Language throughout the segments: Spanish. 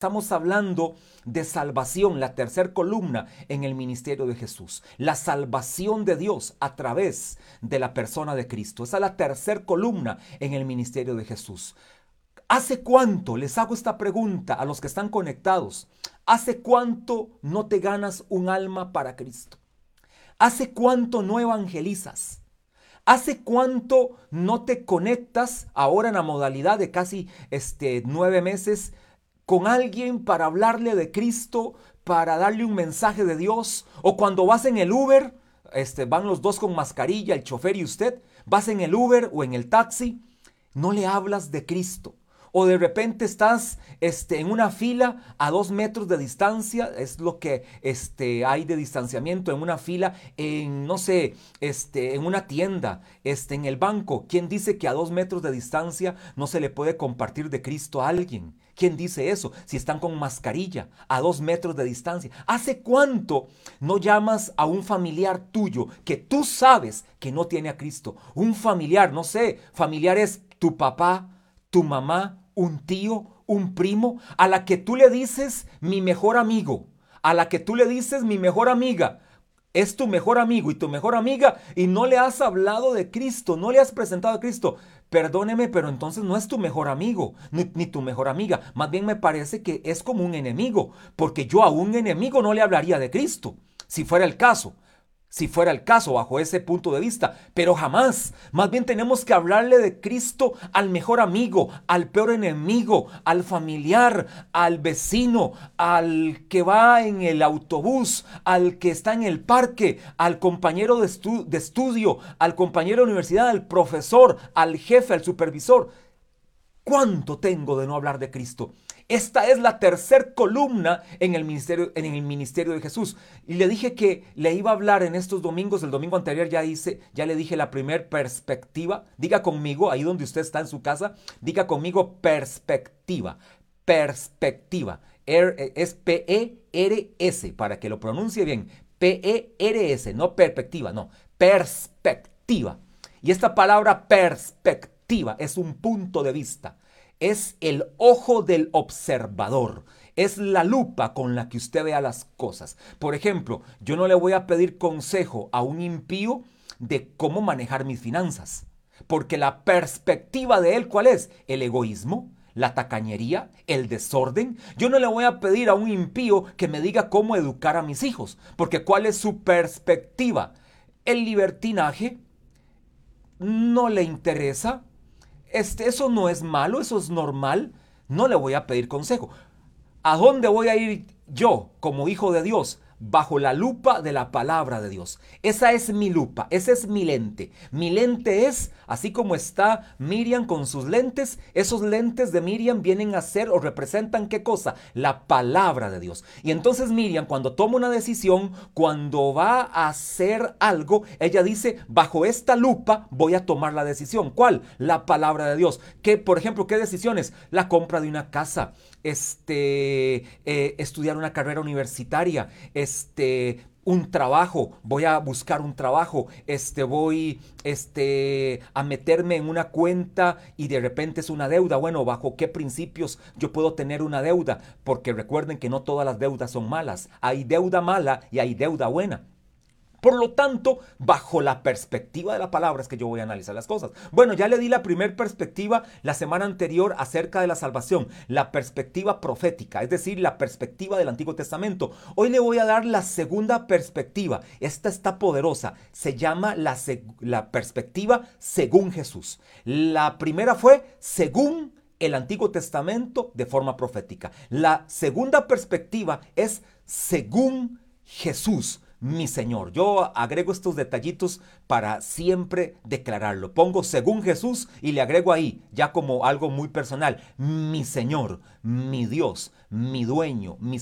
Estamos hablando de salvación, la tercera columna en el ministerio de Jesús. La salvación de Dios a través de la persona de Cristo. Esa es la tercera columna en el ministerio de Jesús. ¿Hace cuánto, les hago esta pregunta a los que están conectados, hace cuánto no te ganas un alma para Cristo? ¿Hace cuánto no evangelizas? ¿Hace cuánto no te conectas ahora en la modalidad de casi este, nueve meses con alguien para hablarle de Cristo, para darle un mensaje de Dios? O cuando vas en el Uber, este, van los dos con mascarilla, el chofer y usted, vas en el Uber o en el taxi, no le hablas de Cristo o de repente estás este, en una fila a dos metros de distancia, es lo que este, hay de distanciamiento en una fila, en, no sé, este, en una tienda, este, en el banco. ¿Quién dice que a dos metros de distancia no se le puede compartir de Cristo a alguien? ¿Quién dice eso? Si están con mascarilla, a dos metros de distancia. ¿Hace cuánto no llamas a un familiar tuyo que tú sabes que no tiene a Cristo? Un familiar, no sé, familiar es tu papá, tu mamá, un tío, un primo, a la que tú le dices mi mejor amigo, a la que tú le dices mi mejor amiga, es tu mejor amigo y tu mejor amiga y no le has hablado de Cristo, no le has presentado a Cristo. Perdóneme, pero entonces no es tu mejor amigo ni, tu mejor amiga. Más bien me parece que es como un enemigo, porque yo a un enemigo no le hablaría de Cristo, si fuera el caso si fuera el caso bajo ese punto de vista, pero jamás. Más bien tenemos que hablarle de Cristo al mejor amigo, al peor enemigo, al familiar, al vecino, al que va en el autobús, al que está en el parque, al compañero de, estudio, al compañero de universidad, al profesor, al jefe, al supervisor. ¿Cuánto tengo de no hablar de Cristo? Esta es la tercer columna en el, ministerio, en el ministerio de Jesús. Y le dije que le iba a hablar en estos domingos. El domingo anterior ya hice, ya le dije la primera perspectiva. Diga conmigo, ahí donde usted está en su casa, diga conmigo perspectiva. Perspectiva. Er, es P-E-R-S, para que lo pronuncie bien. P-E-R-S, no perspectiva, no. Perspectiva. Y esta palabra perspectiva es un punto de vista es el ojo del observador. Es la lupa con la que usted vea las cosas. Por ejemplo, yo no le voy a pedir consejo a un impío de cómo manejar mis finanzas. Porque la perspectiva de él, ¿cuál es? El egoísmo, la tacañería, el desorden. Yo no le voy a pedir a un impío que me diga cómo educar a mis hijos. Porque ¿cuál es su perspectiva? El libertinaje no le interesa este, eso no es malo, eso es normal, no le voy a pedir consejo. ¿A dónde voy a ir yo como hijo de Dios? Bajo la lupa de la palabra de Dios. Esa es mi lupa, ese es mi lente. Mi lente es, así como está Miriam con sus lentes, esos lentes de Miriam vienen a ser o representan qué cosa? La palabra de Dios. Y entonces Miriam cuando toma una decisión, cuando va a hacer algo, ella dice, bajo esta lupa voy a tomar la decisión. ¿Cuál? La palabra de Dios. ¿Qué, por ejemplo, qué decisiones? La compra de una casa, este, eh, estudiar una carrera universitaria, este, un trabajo, voy a buscar un trabajo, este, voy este, a meterme en una cuenta y de repente es una deuda. Bueno, ¿bajo qué principios yo puedo tener una deuda? Porque recuerden que no todas las deudas son malas. Hay deuda mala y hay deuda buena. Por lo tanto, bajo la perspectiva de la palabra es que yo voy a analizar las cosas. Bueno, ya le di la primera perspectiva la semana anterior acerca de la salvación, la perspectiva profética, es decir, la perspectiva del Antiguo Testamento. Hoy le voy a dar la segunda perspectiva. Esta está poderosa. Se llama la, la perspectiva según Jesús. La primera fue según el Antiguo Testamento de forma profética. La segunda perspectiva es según Jesús mi Señor. Yo agrego estos detallitos para siempre declararlo. Pongo según Jesús y le agrego ahí, ya como algo muy personal, mi Señor, mi Dios, mi dueño, mi,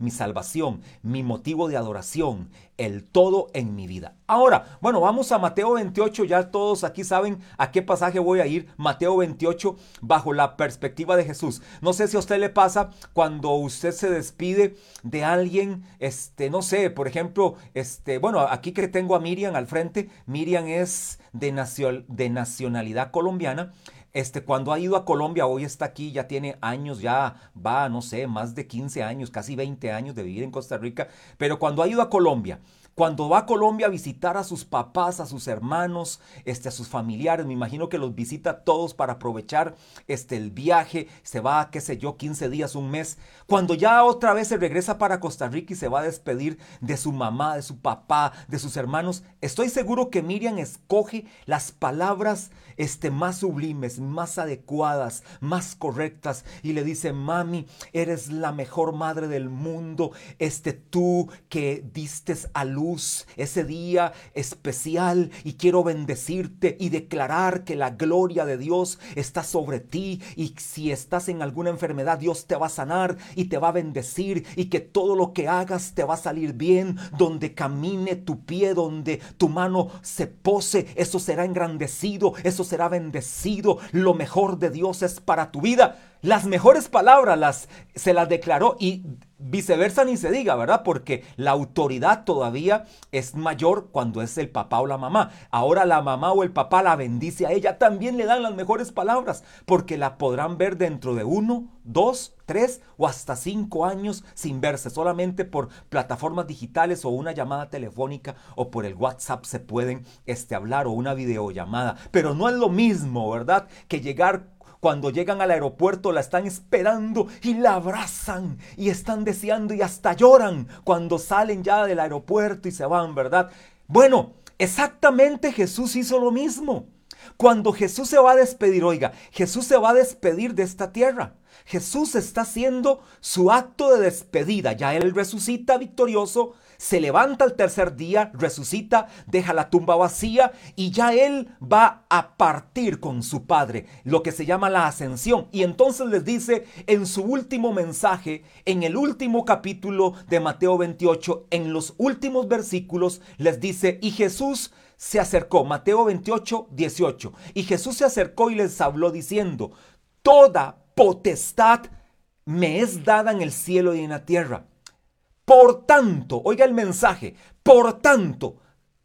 mi salvación, mi motivo de adoración, el todo en mi vida. Ahora, bueno, vamos a Mateo 28, ya todos aquí saben a qué pasaje voy a ir, Mateo 28, bajo la perspectiva de Jesús. No sé si a usted le pasa cuando usted se despide de alguien, este, no sé, por ejemplo, este, bueno, aquí que tengo a Miriam al frente, Miriam es de, de nacionalidad colombiana, este, cuando ha ido a Colombia, hoy está aquí, ya tiene años, ya va, no sé, más de 15 años, casi 20 años de vivir en Costa Rica, pero cuando ha ido a Colombia, cuando va a Colombia a visitar a sus papás, a sus hermanos, este, a sus familiares, me imagino que los visita todos para aprovechar este, el viaje, se va, qué sé yo, 15 días, un mes. Cuando ya otra vez se regresa para Costa Rica y se va a despedir de su mamá, de su papá, de sus hermanos, estoy seguro que Miriam escoge las palabras este, más sublimes, más adecuadas, más correctas. Y le dice, mami, eres la mejor madre del mundo, este tú que distes a luz ese día especial y quiero bendecirte y declarar que la gloria de Dios está sobre ti. Y si estás en alguna enfermedad Dios te va a sanar y te va a bendecir y que todo lo que hagas te va a salir bien, donde camine tu pie, donde tu mano se pose, eso será engrandecido, eso será bendecido, lo mejor de Dios es para tu vida. Las mejores palabras las, se las declaró y Viceversa ni se diga, ¿verdad? Porque la autoridad todavía es mayor cuando es el papá o la mamá. Ahora la mamá o el papá la bendice a ella, también le dan las mejores palabras, porque la podrán ver dentro de uno, dos, tres o hasta cinco años sin verse. Solamente por plataformas digitales o una llamada telefónica o por el WhatsApp se pueden este, hablar o una videollamada. Pero no es lo mismo, ¿verdad? Que llegar cuando llegan al aeropuerto la están esperando y la abrazan y están deseando y hasta lloran cuando salen ya del aeropuerto y se van, ¿verdad? Bueno, exactamente Jesús hizo lo mismo. Cuando Jesús se va a despedir, oiga, Jesús se va a despedir de esta tierra. Jesús está haciendo su acto de despedida. Ya Él resucita victorioso se levanta el tercer día, resucita, deja la tumba vacía y ya él va a partir con su padre, lo que se llama la ascensión. Y entonces les dice en su último mensaje, en el último capítulo de Mateo 28, en los últimos versículos, les dice, y Jesús se acercó, Mateo 28, 18, y Jesús se acercó y les habló diciendo, toda potestad me es dada en el cielo y en la tierra. Por tanto, oiga el mensaje, por tanto,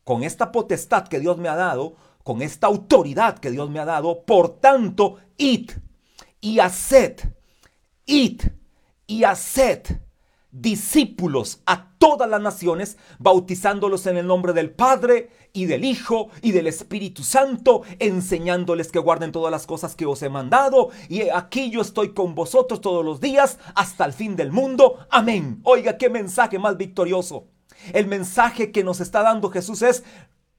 con esta potestad que Dios me ha dado, con esta autoridad que Dios me ha dado, por tanto, id y haced, id y haced discípulos a todas las naciones, bautizándolos en el nombre del Padre y del Hijo y del Espíritu Santo, enseñándoles que guarden todas las cosas que os he mandado. Y aquí yo estoy con vosotros todos los días hasta el fin del mundo. Amén. Oiga, qué mensaje más victorioso. El mensaje que nos está dando Jesús es,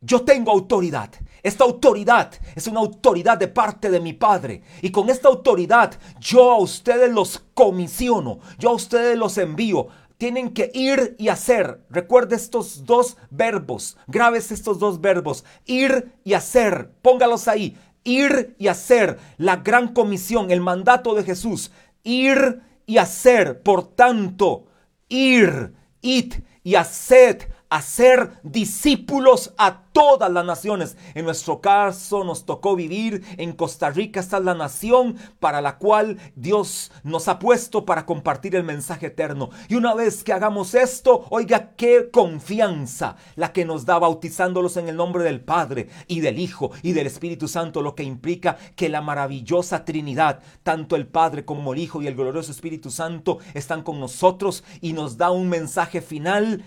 yo tengo autoridad. Esta autoridad es una autoridad de parte de mi Padre. Y con esta autoridad yo a ustedes los comisiono. Yo a ustedes los envío. Tienen que ir y hacer. Recuerde estos dos verbos. Grabes estos dos verbos. Ir y hacer. Póngalos ahí. Ir y hacer. La gran comisión, el mandato de Jesús. Ir y hacer. Por tanto, ir, id y haced hacer discípulos a todas las naciones. En nuestro caso nos tocó vivir en Costa Rica. Esta es la nación para la cual Dios nos ha puesto para compartir el mensaje eterno. Y una vez que hagamos esto, oiga qué confianza la que nos da bautizándolos en el nombre del Padre y del Hijo y del Espíritu Santo, lo que implica que la maravillosa Trinidad, tanto el Padre como el Hijo y el glorioso Espíritu Santo, están con nosotros y nos da un mensaje final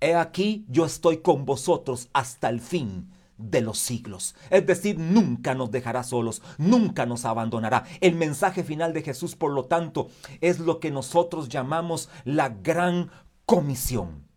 He aquí yo estoy con vosotros hasta el fin de los siglos. Es decir, nunca nos dejará solos, nunca nos abandonará. El mensaje final de Jesús, por lo tanto, es lo que nosotros llamamos la gran comisión.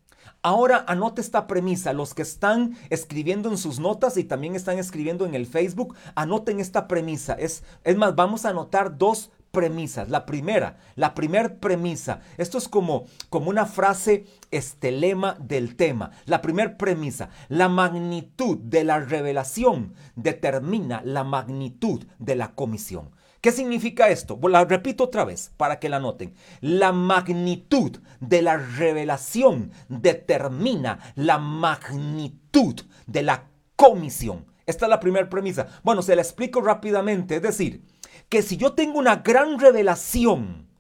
Ahora anote esta premisa, los que están escribiendo en sus notas y también están escribiendo en el Facebook, anoten esta premisa. Es, es más, vamos a anotar dos premisas. La primera, la primer premisa, esto es como, como una frase estelema del tema. La primer premisa, la magnitud de la revelación determina la magnitud de la comisión. ¿Qué significa esto? la repito otra vez para que la noten. La magnitud de la revelación determina la magnitud de la comisión. Esta es la primera premisa. Bueno, se la explico rápidamente. Es decir, que si yo tengo una gran revelación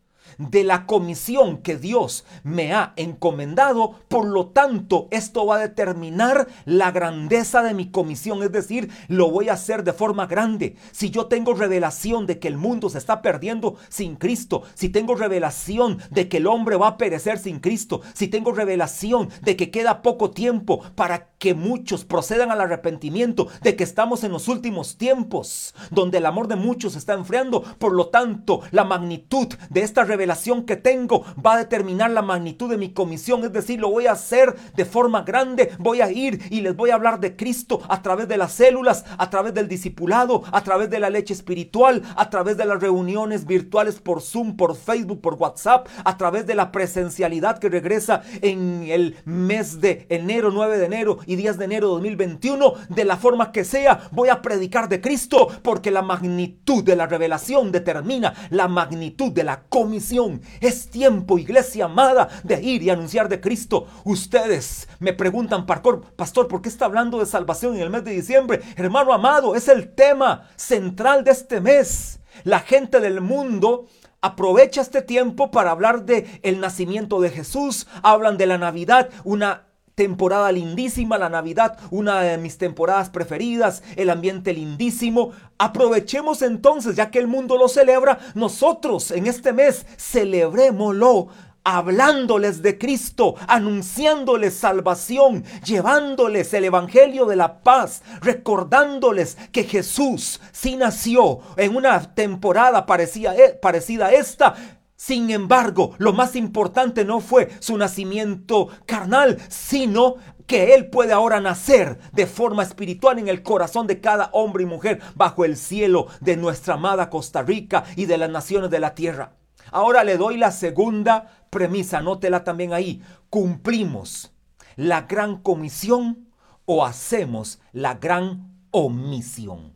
de la comisión que Dios me ha encomendado, por lo tanto esto va a determinar la grandeza de mi comisión, es decir, lo voy a hacer de forma grande. Si yo tengo revelación de que el mundo se está perdiendo sin Cristo, si tengo revelación de que el hombre va a perecer sin Cristo, si tengo revelación de que queda poco tiempo para que muchos procedan al arrepentimiento, de que estamos en los últimos tiempos, donde el amor de muchos está enfriando, por lo tanto, la magnitud de esta revelación que tengo va a determinar la magnitud de mi comisión, es decir, lo voy a hacer de forma grande, voy a ir y les voy a hablar de Cristo a través de las células, a través del discipulado, a través de la leche espiritual, a través de las reuniones virtuales por Zoom, por Facebook, por WhatsApp, a través de la presencialidad que regresa en el mes de enero, 9 de enero y 10 de enero de 2021, de la forma que sea, voy a predicar de Cristo, porque la magnitud de la revelación determina la magnitud de la comisión. Es tiempo, iglesia amada, de ir y anunciar de Cristo. Ustedes me preguntan, pastor, ¿por qué está hablando de salvación en el mes de diciembre? Hermano amado, es el tema central de este mes. La gente del mundo aprovecha este tiempo para hablar de el nacimiento de Jesús, hablan de la Navidad, una temporada lindísima, la Navidad, una de mis temporadas preferidas, el ambiente lindísimo. Aprovechemos entonces, ya que el mundo lo celebra, nosotros en este mes celebrémoslo hablándoles de Cristo, anunciándoles salvación, llevándoles el Evangelio de la paz, recordándoles que Jesús sí nació en una temporada parecida, eh, parecida a esta, sin embargo, lo más importante no fue su nacimiento carnal, sino que Él puede ahora nacer de forma espiritual en el corazón de cada hombre y mujer bajo el cielo de nuestra amada Costa Rica y de las naciones de la tierra. Ahora le doy la segunda premisa, anótela también ahí. ¿Cumplimos la gran comisión o hacemos la gran omisión?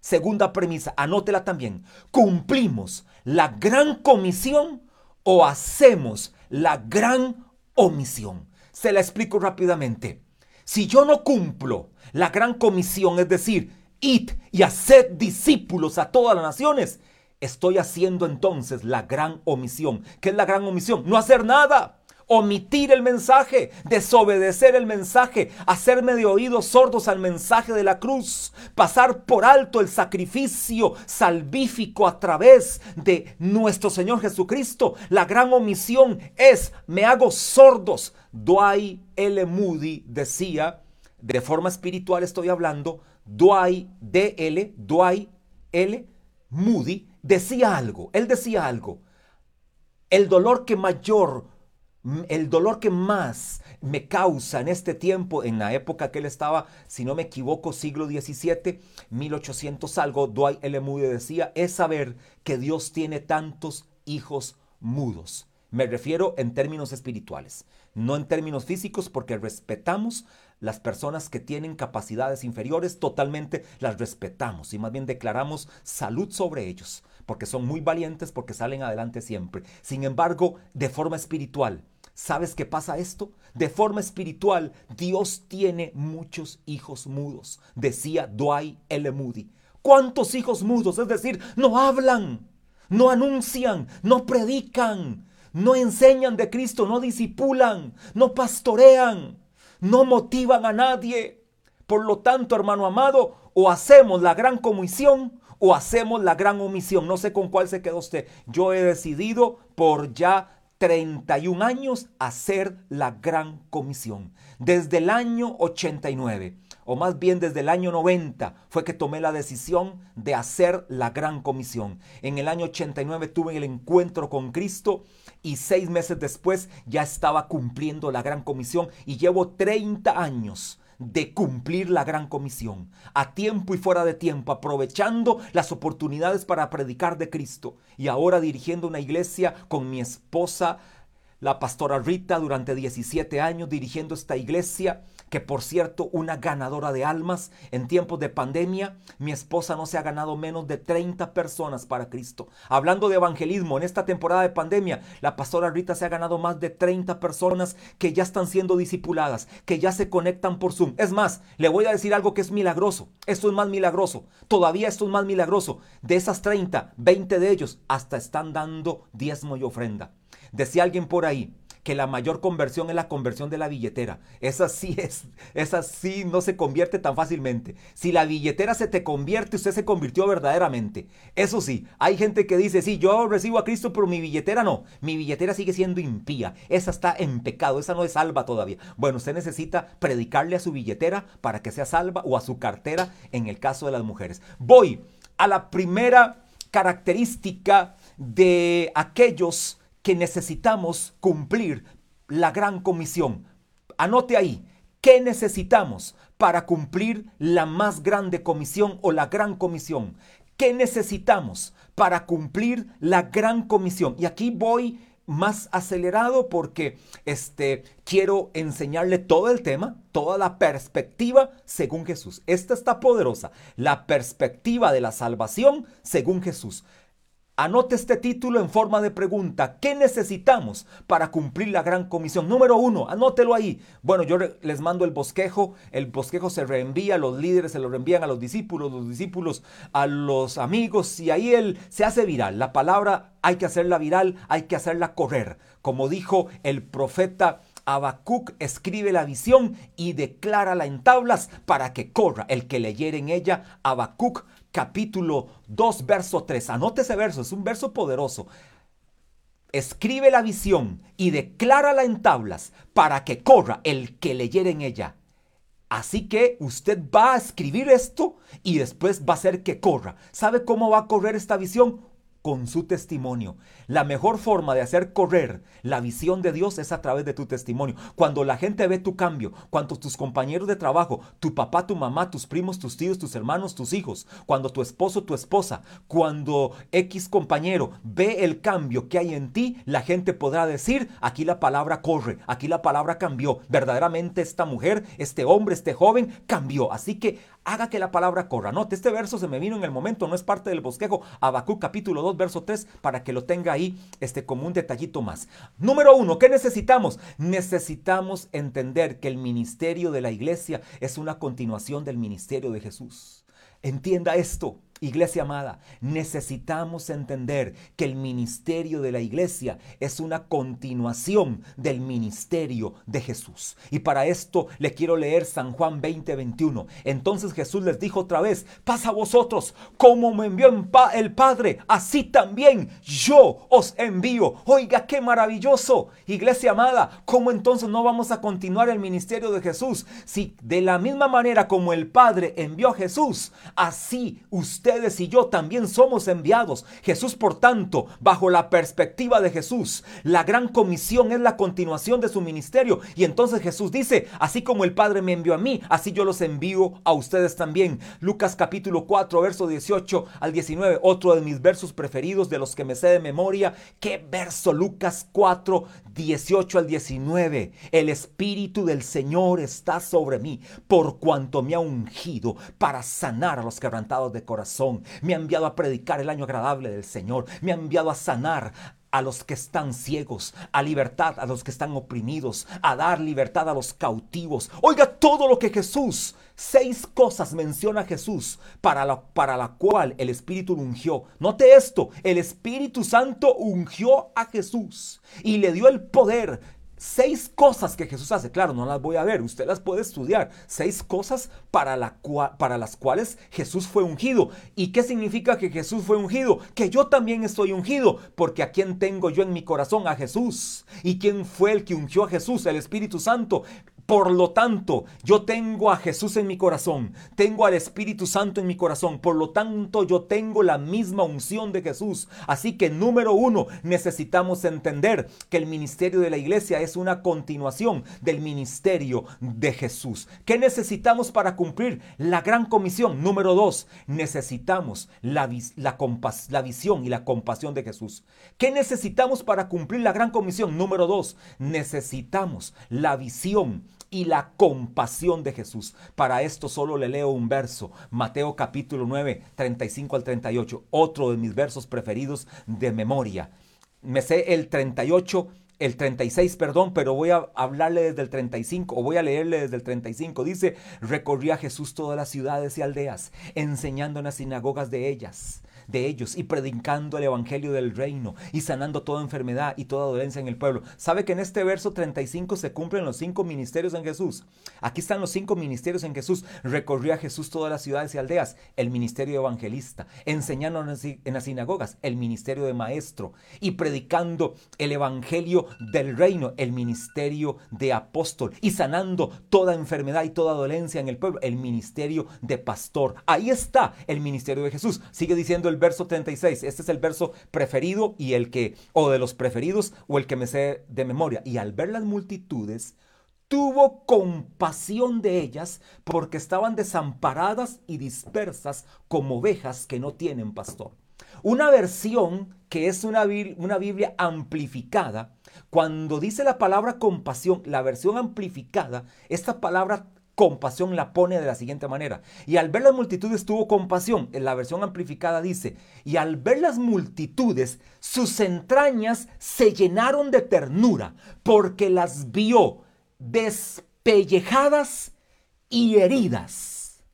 Segunda premisa, anótela también. ¿Cumplimos la gran comisión o hacemos la gran omisión? Se la explico rápidamente. Si yo no cumplo la gran comisión, es decir, id y haced discípulos a todas las naciones, estoy haciendo entonces la gran omisión. ¿Qué es la gran omisión? No hacer nada omitir el mensaje, desobedecer el mensaje, hacerme de oídos sordos al mensaje de la cruz, pasar por alto el sacrificio salvífico a través de nuestro Señor Jesucristo. La gran omisión es, me hago sordos. Dwight L. Moody decía, de forma espiritual estoy hablando, Dwight D.L., Dwight L. Moody decía algo, él decía algo. El dolor que mayor el dolor que más me causa en este tiempo, en la época que él estaba, si no me equivoco, siglo XVII, 1800 algo, Dwight L. Moody decía, es saber que Dios tiene tantos hijos mudos. Me refiero en términos espirituales, no en términos físicos, porque respetamos las personas que tienen capacidades inferiores, totalmente las respetamos y más bien declaramos salud sobre ellos, porque son muy valientes, porque salen adelante siempre. Sin embargo, de forma espiritual, ¿Sabes qué pasa esto? De forma espiritual, Dios tiene muchos hijos mudos, decía Dwight L. Moody. ¿Cuántos hijos mudos? Es decir, no hablan, no anuncian, no predican, no enseñan de Cristo, no disipulan, no pastorean, no motivan a nadie. Por lo tanto, hermano amado, o hacemos la gran comisión o hacemos la gran omisión. No sé con cuál se quedó usted. Yo he decidido por ya 31 años hacer la gran comisión. Desde el año 89, o más bien desde el año 90, fue que tomé la decisión de hacer la gran comisión. En el año 89 tuve el encuentro con Cristo y seis meses después ya estaba cumpliendo la gran comisión y llevo 30 años de cumplir la gran comisión, a tiempo y fuera de tiempo, aprovechando las oportunidades para predicar de Cristo. Y ahora dirigiendo una iglesia con mi esposa, la pastora Rita, durante 17 años dirigiendo esta iglesia que por cierto, una ganadora de almas en tiempos de pandemia, mi esposa no se ha ganado menos de 30 personas para Cristo. Hablando de evangelismo, en esta temporada de pandemia, la pastora Rita se ha ganado más de 30 personas que ya están siendo discipuladas, que ya se conectan por Zoom. Es más, le voy a decir algo que es milagroso. Esto es más milagroso. Todavía esto es más milagroso. De esas 30, 20 de ellos hasta están dando diezmo y ofrenda. Decía alguien por ahí, que la mayor conversión es la conversión de la billetera. Esa sí es, esa sí no se convierte tan fácilmente. Si la billetera se te convierte, usted se convirtió verdaderamente. Eso sí, hay gente que dice, sí, yo recibo a Cristo, pero mi billetera no. Mi billetera sigue siendo impía. Esa está en pecado, esa no es salva todavía. Bueno, usted necesita predicarle a su billetera para que sea salva o a su cartera en el caso de las mujeres. Voy a la primera característica de aquellos que necesitamos cumplir la gran comisión. Anote ahí, ¿qué necesitamos para cumplir la más grande comisión o la gran comisión? ¿Qué necesitamos para cumplir la gran comisión? Y aquí voy más acelerado porque este quiero enseñarle todo el tema, toda la perspectiva según Jesús. Esta está poderosa, la perspectiva de la salvación según Jesús. Anote este título en forma de pregunta. ¿Qué necesitamos para cumplir la gran comisión? Número uno, anótelo ahí. Bueno, yo les mando el bosquejo. El bosquejo se reenvía, los líderes se lo reenvían a los discípulos, los discípulos a los amigos y ahí él se hace viral. La palabra hay que hacerla viral, hay que hacerla correr. Como dijo el profeta Habacuc escribe la visión y declárala en tablas para que corra el que leyere en ella. Habacuc capítulo 2, verso 3. Anote ese verso, es un verso poderoso. Escribe la visión y declárala en tablas para que corra el que leyere en ella. Así que usted va a escribir esto y después va a hacer que corra. ¿Sabe cómo va a correr esta visión? Con su testimonio. La mejor forma de hacer correr la visión de Dios es a través de tu testimonio. Cuando la gente ve tu cambio, cuando tus compañeros de trabajo, tu papá, tu mamá, tus primos, tus tíos, tus hermanos, tus hijos, cuando tu esposo, tu esposa, cuando X compañero ve el cambio que hay en ti, la gente podrá decir, aquí la palabra corre, aquí la palabra cambió. Verdaderamente esta mujer, este hombre, este joven cambió. Así que haga que la palabra corra. Note, este verso se me vino en el momento, no es parte del bosquejo. Habacuc capítulo 2, verso 3, para que lo tenga ahí este, como un detallito más. Número uno, ¿qué necesitamos? Necesitamos entender que el ministerio de la iglesia es una continuación del ministerio de Jesús. Entienda esto. Iglesia amada, necesitamos entender que el ministerio de la iglesia es una continuación del ministerio de Jesús. Y para esto le quiero leer San Juan 20, 21. Entonces Jesús les dijo otra vez, pasa a vosotros, como me envió el Padre, así también yo os envío. Oiga, qué maravilloso. Iglesia amada, ¿cómo entonces no vamos a continuar el ministerio de Jesús? Si de la misma manera como el Padre envió a Jesús, así usted ustedes y yo también somos enviados. Jesús, por tanto, bajo la perspectiva de Jesús, la gran comisión es la continuación de su ministerio. Y entonces Jesús dice, así como el Padre me envió a mí, así yo los envío a ustedes también. Lucas capítulo 4, verso 18 al 19, otro de mis versos preferidos de los que me sé de memoria. ¿Qué verso? Lucas 4, 18 al 19. El Espíritu del Señor está sobre mí, por cuanto me ha ungido para sanar a los quebrantados de corazón me ha enviado a predicar el año agradable del Señor, me ha enviado a sanar a los que están ciegos, a libertad a los que están oprimidos, a dar libertad a los cautivos. Oiga todo lo que Jesús, seis cosas menciona Jesús para la, para la cual el Espíritu ungió. Note esto, el Espíritu Santo ungió a Jesús y le dio el poder seis cosas que Jesús hace. Claro, no las voy a ver, usted las puede estudiar. Seis cosas para, la para las cuales Jesús fue ungido. ¿Y qué significa que Jesús fue ungido? Que yo también estoy ungido, porque a quién tengo yo en mi corazón, a Jesús. ¿Y quién fue el que ungió a Jesús? El Espíritu Santo. Por lo tanto, yo tengo a Jesús en mi corazón, tengo al Espíritu Santo en mi corazón, por lo tanto yo tengo la misma unción de Jesús. Así que número uno, necesitamos entender que el ministerio de la iglesia es una continuación del ministerio de Jesús. ¿Qué necesitamos para cumplir la gran comisión? Número dos, necesitamos la, la, visión y la compasión de Jesús. ¿Qué necesitamos para cumplir la gran comisión? Número dos, necesitamos la visión y la compasión de Jesús. Para esto solo le leo un verso, Mateo capítulo 9, 35 al 38, otro de mis versos preferidos de memoria. Me sé el 38 el 36, perdón, pero voy a hablarle desde el 35 o voy a leerle desde el 35. Dice, recorría Jesús todas las ciudades y aldeas, enseñando en las sinagogas de ellas de ellos y predicando el evangelio del reino y sanando toda enfermedad y toda dolencia en el pueblo. ¿Sabe que en este verso 35 se cumplen los cinco ministerios en Jesús? Aquí están los cinco ministerios en Jesús. Recorría Jesús todas las ciudades y aldeas, el ministerio evangelista, enseñando en las sinagogas, el ministerio de maestro y predicando el evangelio del reino, el ministerio de apóstol y sanando toda enfermedad y toda dolencia en el pueblo, el ministerio de pastor. Ahí está el ministerio de Jesús. Sigue diciendo el el verso 36. Este es el verso preferido y el que, o de los preferidos, o el que me sé de memoria. Y al ver las multitudes, tuvo compasión de ellas porque estaban desamparadas y dispersas como ovejas que no tienen pastor. Una versión que es una, una Biblia amplificada, cuando dice la palabra compasión, la versión amplificada, esta palabra compasión la pone de la siguiente manera. Y al ver las multitudes tuvo compasión. En la versión amplificada dice, y al ver las multitudes, sus entrañas se llenaron de ternura, porque las vio despellejadas y heridas.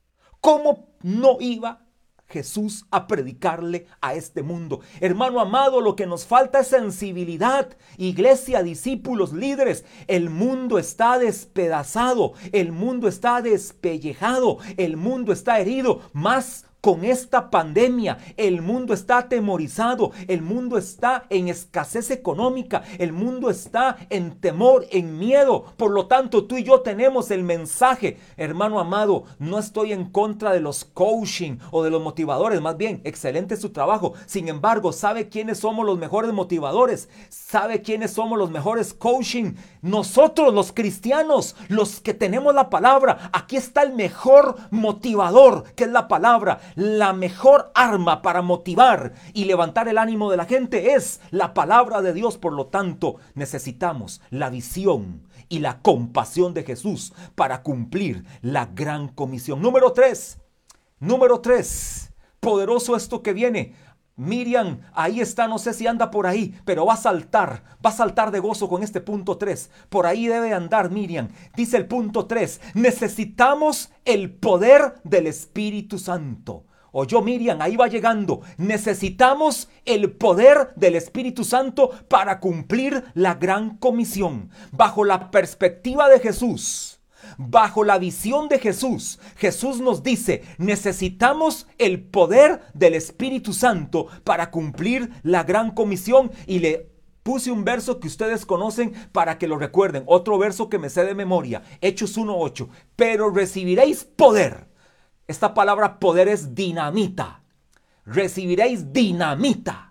¿Cómo no iba Jesús a predicarle a este mundo. Hermano amado, lo que nos falta es sensibilidad. Iglesia, discípulos, líderes, el mundo está despedazado, el mundo está despellejado, el mundo está herido. Más con esta pandemia. El mundo está atemorizado, el mundo está en escasez económica, el mundo está en temor, en miedo. Por lo tanto, tú y yo tenemos el mensaje, hermano amado, no estoy en contra de los coaching o de los motivadores, más bien, excelente su trabajo. Sin embargo, ¿sabe quiénes somos los mejores motivadores? ¿Sabe quiénes somos los mejores coaching? Nosotros los cristianos, los que tenemos la palabra. Aquí está el mejor motivador, que es la palabra la mejor arma para motivar y levantar el ánimo de la gente es la palabra de Dios. Por lo tanto, necesitamos la visión y la compasión de Jesús para cumplir la gran comisión. Número tres, número tres, poderoso esto que viene. Miriam, ahí está, no sé si anda por ahí, pero va a saltar, va a saltar de gozo con este punto 3. Por ahí debe andar Miriam. Dice el punto 3, necesitamos el poder del Espíritu Santo. O yo, Miriam, ahí va llegando. Necesitamos el poder del Espíritu Santo para cumplir la gran comisión. Bajo la perspectiva de Jesús, bajo la visión de Jesús, Jesús nos dice, necesitamos el poder del Espíritu Santo para cumplir la gran comisión. Y le puse un verso que ustedes conocen para que lo recuerden. Otro verso que me sé de memoria, Hechos 1.8. Pero recibiréis poder esta palabra poder es dinamita. Recibiréis dinamita.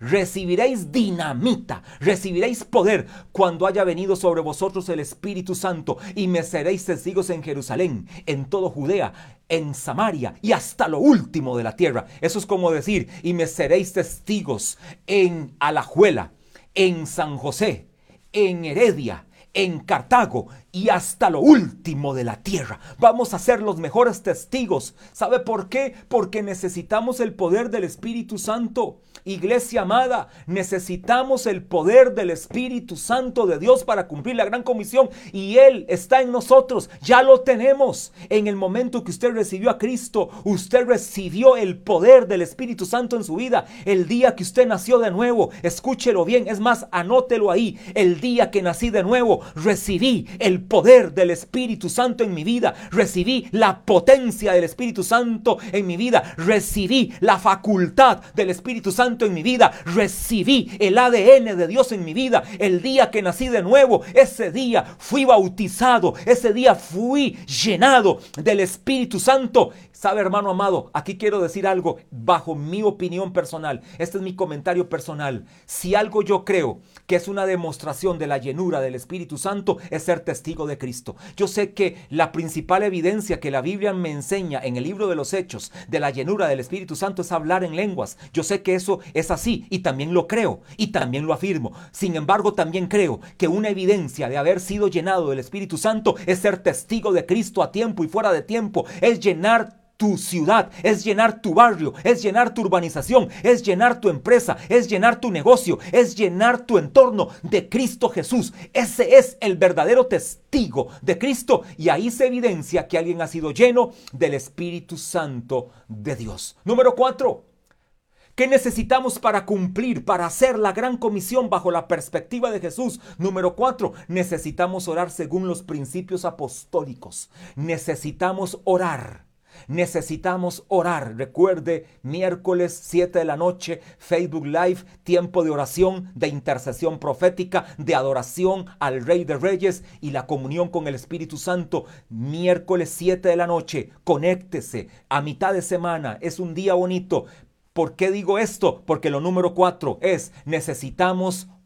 Recibiréis dinamita, recibiréis poder cuando haya venido sobre vosotros el Espíritu Santo y me seréis testigos en Jerusalén, en todo Judea, en Samaria y hasta lo último de la tierra. Eso es como decir, y me seréis testigos en Alajuela, en San José, en Heredia, en Cartago y hasta lo último de la tierra. Vamos a ser los mejores testigos. ¿Sabe por qué? Porque necesitamos el poder del Espíritu Santo. Iglesia amada, necesitamos el poder del Espíritu Santo de Dios para cumplir la gran comisión y Él está en nosotros. Ya lo tenemos. En el momento que usted recibió a Cristo, usted recibió el poder del Espíritu Santo en su vida. El día que usted nació de nuevo, escúchelo bien. Es más, anótelo ahí. El día que nací de nuevo, recibí el poder del Espíritu Santo en mi vida, recibí la potencia del Espíritu Santo en mi vida, recibí la facultad del Espíritu Santo en mi vida, recibí el ADN de Dios en mi vida. El día que nací de nuevo, ese día fui bautizado, ese día fui llenado del Espíritu Santo. Sabe, hermano amado, aquí quiero decir algo bajo mi opinión personal. Este es mi comentario personal. Si algo yo creo que es una demostración de la llenura del Espíritu Santo, es ser testigo testigo de Cristo. Yo sé que la principal evidencia que la Biblia me enseña en el libro de los Hechos de la llenura del Espíritu Santo es hablar en lenguas. Yo sé que eso es así y también lo creo y también lo afirmo. Sin embargo, también creo que una evidencia de haber sido llenado del Espíritu Santo es ser testigo de Cristo a tiempo y fuera de tiempo, es llenar tu ciudad, es llenar tu barrio, es llenar tu urbanización, es llenar tu empresa, es llenar tu negocio, es llenar tu entorno de Cristo Jesús. Ese es el verdadero testigo de Cristo y ahí se evidencia que alguien ha sido lleno del Espíritu Santo de Dios. Número cuatro. ¿Qué necesitamos para cumplir, para hacer la gran comisión bajo la perspectiva de Jesús? Número cuatro, necesitamos orar según los principios apostólicos. Necesitamos orar Necesitamos orar. Recuerde, miércoles 7 de la noche, Facebook Live, tiempo de oración, de intercesión profética, de adoración al Rey de Reyes y la comunión con el Espíritu Santo. Miércoles 7 de la noche, conéctese a mitad de semana. Es un día bonito. ¿Por qué digo esto? Porque lo número cuatro es necesitamos orar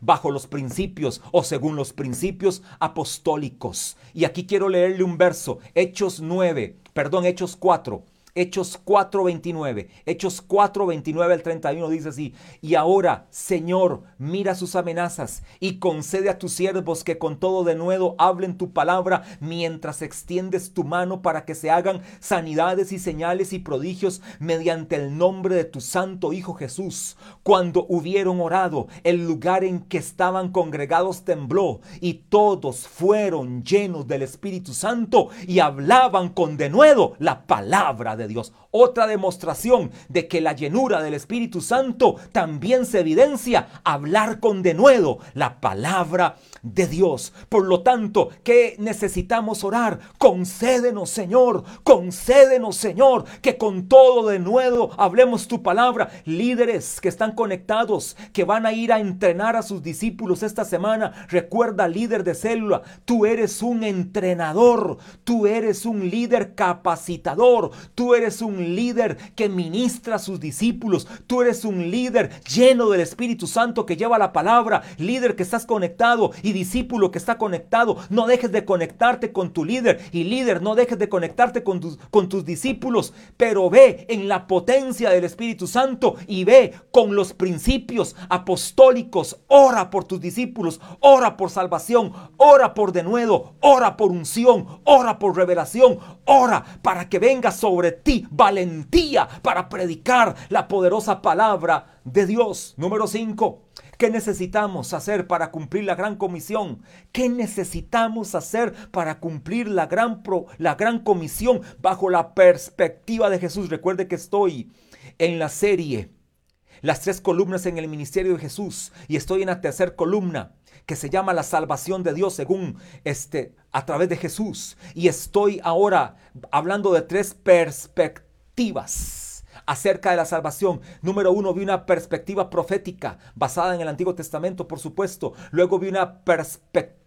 bajo los principios o según los principios apostólicos. Y aquí quiero leerle un verso, Hechos 9, perdón, Hechos 4. Hechos 4:29. Hechos 4:29 al 31 dice así, y ahora, Señor, mira sus amenazas y concede a tus siervos que con todo de nuevo hablen tu palabra mientras extiendes tu mano para que se hagan sanidades y señales y prodigios mediante el nombre de tu santo Hijo Jesús. Cuando hubieron orado, el lugar en que estaban congregados tembló y todos fueron llenos del Espíritu Santo y hablaban con denuedo la palabra de Dios. Otra demostración de que la llenura del Espíritu Santo también se evidencia hablar con denuedo la palabra de Dios. Por lo tanto, ¿qué necesitamos orar? Concédenos, Señor, concédenos, Señor, que con todo de nuevo hablemos tu palabra. Líderes que están conectados, que van a ir a entrenar a sus discípulos esta semana, recuerda, líder de célula, tú eres un entrenador, tú eres un líder capacitador, tú eres un líder que ministra a sus discípulos, tú eres un líder lleno del Espíritu Santo que lleva la palabra, líder que estás conectado y discípulo que está conectado, no dejes de conectarte con tu líder y líder, no dejes de conectarte con tus, con tus discípulos, pero ve en la potencia del Espíritu Santo y ve con los principios apostólicos, ora por tus discípulos, ora por salvación, ora por denuedo, ora por unción, ora por revelación, ora para que venga sobre ti valentía para predicar la poderosa palabra de Dios. Número 5. ¿Qué necesitamos hacer para cumplir la gran comisión? ¿Qué necesitamos hacer para cumplir la gran, la gran comisión bajo la perspectiva de Jesús? Recuerde que estoy en la serie Las tres columnas en el ministerio de Jesús y estoy en la tercera columna que se llama la salvación de Dios según este a través de Jesús y estoy ahora hablando de tres perspectivas acerca de la salvación. Número uno, vi una perspectiva profética basada en el Antiguo Testamento, por supuesto. Luego vi una perspectiva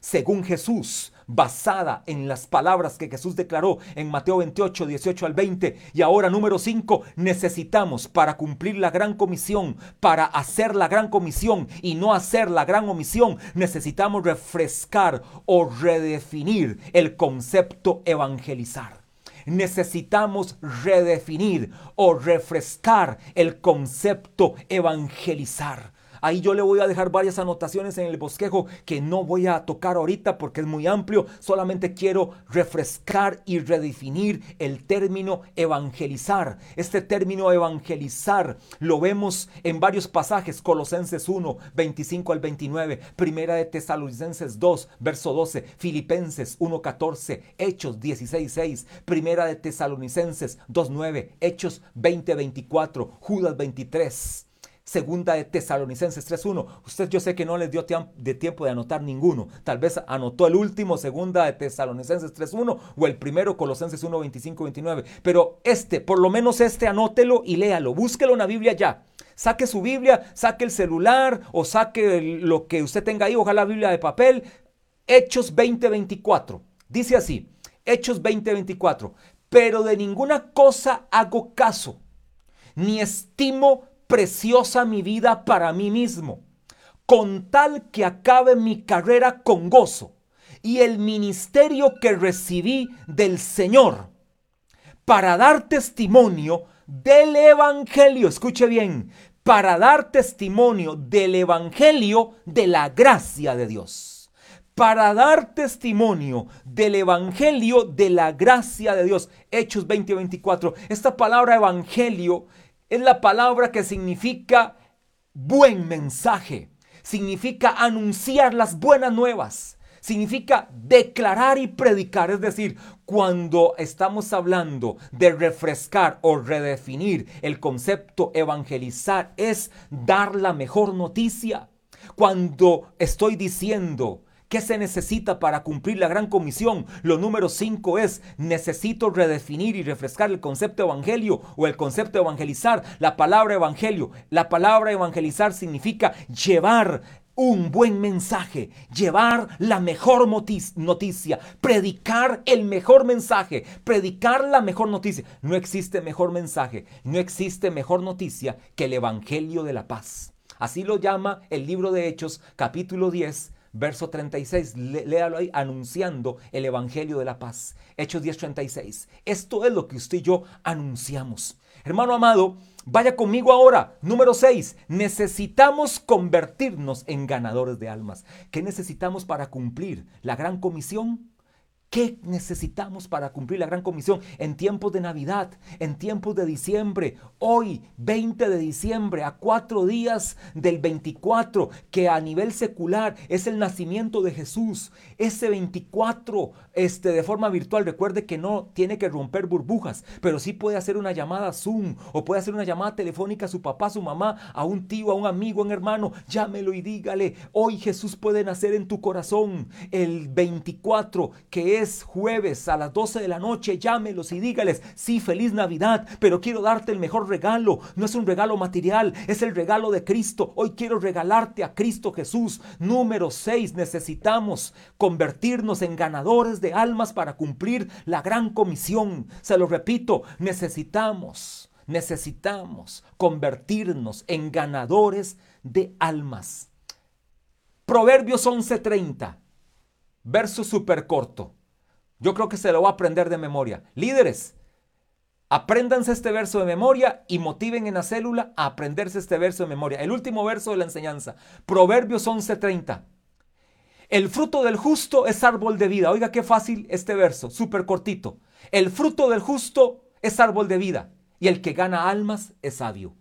según Jesús, basada en las palabras que Jesús declaró en Mateo 28, 18 al 20. Y ahora, número 5, necesitamos para cumplir la gran comisión, para hacer la gran comisión y no hacer la gran omisión, necesitamos refrescar o redefinir el concepto evangelizar necesitamos redefinir o refrescar el concepto evangelizar. Ahí yo le voy a dejar varias anotaciones en el bosquejo que no voy a tocar ahorita porque es muy amplio. Solamente quiero refrescar y redefinir el término evangelizar. Este término evangelizar lo vemos en varios pasajes. Colosenses 1, 25 al 29. Primera de Tesalonicenses 2, verso 12. Filipenses 1, 14. Hechos 16, 6. Primera de Tesalonicenses 2, 9. Hechos 20, 24. Judas 23. Segunda de Tesalonicenses 3.1. Usted yo sé que no les dio de tiempo de anotar ninguno. Tal vez anotó el último, segunda de Tesalonicenses 3.1 o el primero, Colosenses 1, 29. Pero este, por lo menos este, anótelo y léalo. Búsquelo en la Biblia ya. Saque su Biblia, saque el celular o saque lo que usted tenga ahí, ojalá la Biblia de papel. Hechos 20:24. Dice así, Hechos 20:24. Pero de ninguna cosa hago caso, ni estimo preciosa mi vida para mí mismo, con tal que acabe mi carrera con gozo y el ministerio que recibí del Señor para dar testimonio del Evangelio. Escuche bien, para dar testimonio del Evangelio de la gracia de Dios. Para dar testimonio del Evangelio de la gracia de Dios. Hechos 20:24. Esta palabra Evangelio es la palabra que significa buen mensaje. Significa anunciar las buenas nuevas significa declarar y predicar. Es decir, cuando estamos hablando de refrescar o redefinir el concepto evangelizar, es dar la mejor noticia. Cuando estoy diciendo ¿Qué se necesita para cumplir la gran comisión? Lo número 5 es, necesito redefinir y refrescar el concepto evangelio o el concepto evangelizar. La palabra evangelio, la palabra evangelizar significa llevar un buen mensaje, llevar la mejor noticia, predicar el mejor mensaje, predicar la mejor noticia. No existe mejor mensaje, no existe mejor noticia que el Evangelio de la paz. Así lo llama el libro de Hechos, capítulo 10, verso 36. Léalo ahí, anunciando el Evangelio de la paz. Hechos 10, 36. Esto es lo que usted y yo anunciamos. Hermano amado, Vaya conmigo ahora. Número 6. Necesitamos convertirnos en ganadores de almas. ¿Qué necesitamos para cumplir la gran comisión? ¿Qué necesitamos para cumplir la gran comisión en tiempos de Navidad, en tiempos de diciembre? Hoy, 20 de diciembre, a cuatro días del 24, que a nivel secular es el nacimiento de Jesús. Ese 24, este, de forma virtual, recuerde que no tiene que romper burbujas, pero sí puede hacer una llamada Zoom o puede hacer una llamada telefónica a su papá, a su mamá, a un tío, a un amigo, a un hermano. Llámelo y dígale, hoy Jesús puede nacer en tu corazón. El 24, que es jueves a las 12 de la noche, llámelos y dígales, sí, feliz Navidad, pero quiero darte el mejor regalo. No es un regalo material, es el regalo de Cristo. Hoy quiero regalarte a Cristo Jesús. Número 6, necesitamos convertirnos en ganadores de almas para cumplir la gran comisión. Se lo repito, necesitamos, necesitamos convertirnos en ganadores de almas. Proverbios 11:30, verso súper corto. Yo creo que se lo va a aprender de memoria. Líderes, apréndanse este verso de memoria y motiven en la célula a aprenderse este verso de memoria. El último verso de la enseñanza, Proverbios 11:30. El fruto del justo es árbol de vida. Oiga qué fácil este verso, súper cortito. El fruto del justo es árbol de vida y el que gana almas es sabio.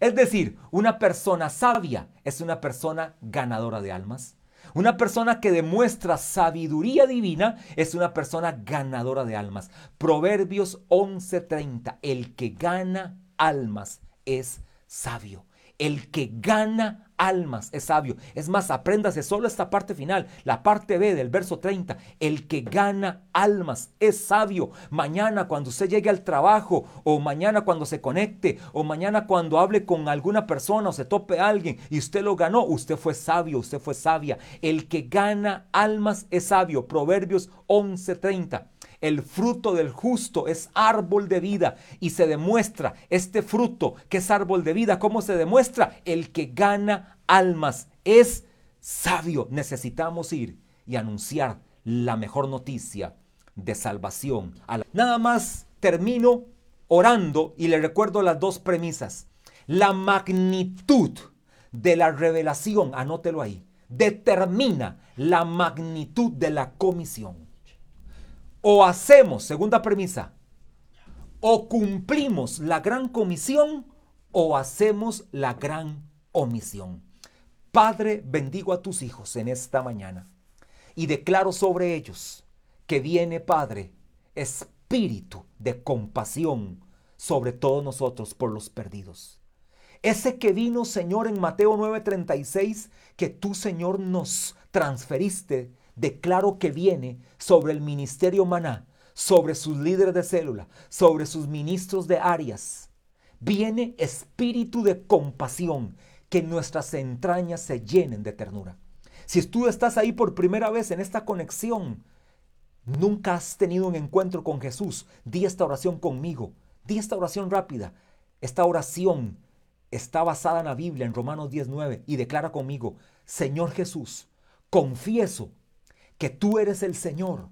Es decir, una persona sabia es una persona ganadora de almas. Una persona que demuestra sabiduría divina es una persona ganadora de almas. Proverbios 11:30, el que gana almas es sabio. El que gana almas es sabio. Es más, apréndase solo esta parte final, la parte B del verso 30. El que gana almas es sabio. Mañana cuando usted llegue al trabajo, o mañana cuando se conecte, o mañana cuando hable con alguna persona o se tope a alguien y usted lo ganó, usted fue sabio, usted fue sabia. El que gana almas es sabio. Proverbios 11:30. El fruto del justo es árbol de vida y se demuestra este fruto que es árbol de vida. ¿Cómo se demuestra? El que gana almas es sabio. Necesitamos ir y anunciar la mejor noticia de salvación. Nada más termino orando y le recuerdo las dos premisas. La magnitud de la revelación, anótelo ahí, determina la magnitud de la comisión o hacemos, segunda premisa, o cumplimos la gran comisión o hacemos la gran omisión. Padre, bendigo a tus hijos en esta mañana y declaro sobre ellos que viene, Padre, espíritu de compasión sobre todos nosotros por los perdidos. Ese que vino, Señor, en Mateo 9:36, que tú, Señor, nos transferiste declaro que viene sobre el ministerio maná, sobre sus líderes de célula, sobre sus ministros de áreas. Viene espíritu de compasión, que nuestras entrañas se llenen de ternura. Si tú estás ahí por primera vez en esta conexión, nunca has tenido un encuentro con Jesús, di esta oración conmigo, di esta oración rápida. Esta oración está basada en la Biblia, en Romanos 19, y declara conmigo, Señor Jesús, confieso que tú eres el Señor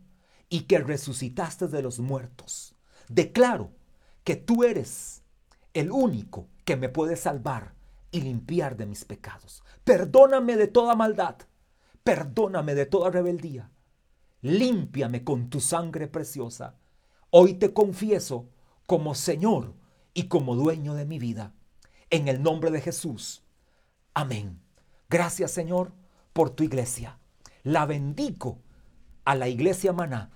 y que resucitaste de los muertos. Declaro que tú eres el único que me puede salvar y limpiar de mis pecados. Perdóname de toda maldad. Perdóname de toda rebeldía. Límpiame con tu sangre preciosa. Hoy te confieso como Señor y como dueño de mi vida. En el nombre de Jesús. Amén. Gracias Señor por tu iglesia. La bendigo a la iglesia Maná.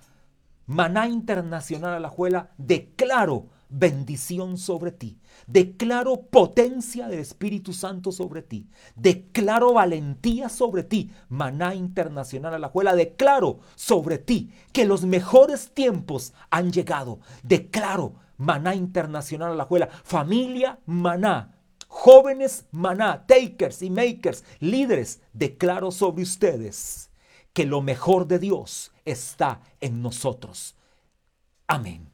Maná Internacional a la Juela. Declaro bendición sobre ti. Declaro potencia del Espíritu Santo sobre ti. Declaro valentía sobre ti. Maná Internacional a la Juela. Declaro sobre ti que los mejores tiempos han llegado. Declaro Maná Internacional a la Juela. Familia Maná. Jóvenes Maná, takers y makers, líderes, declaro sobre ustedes que lo mejor de Dios está en nosotros. Amén.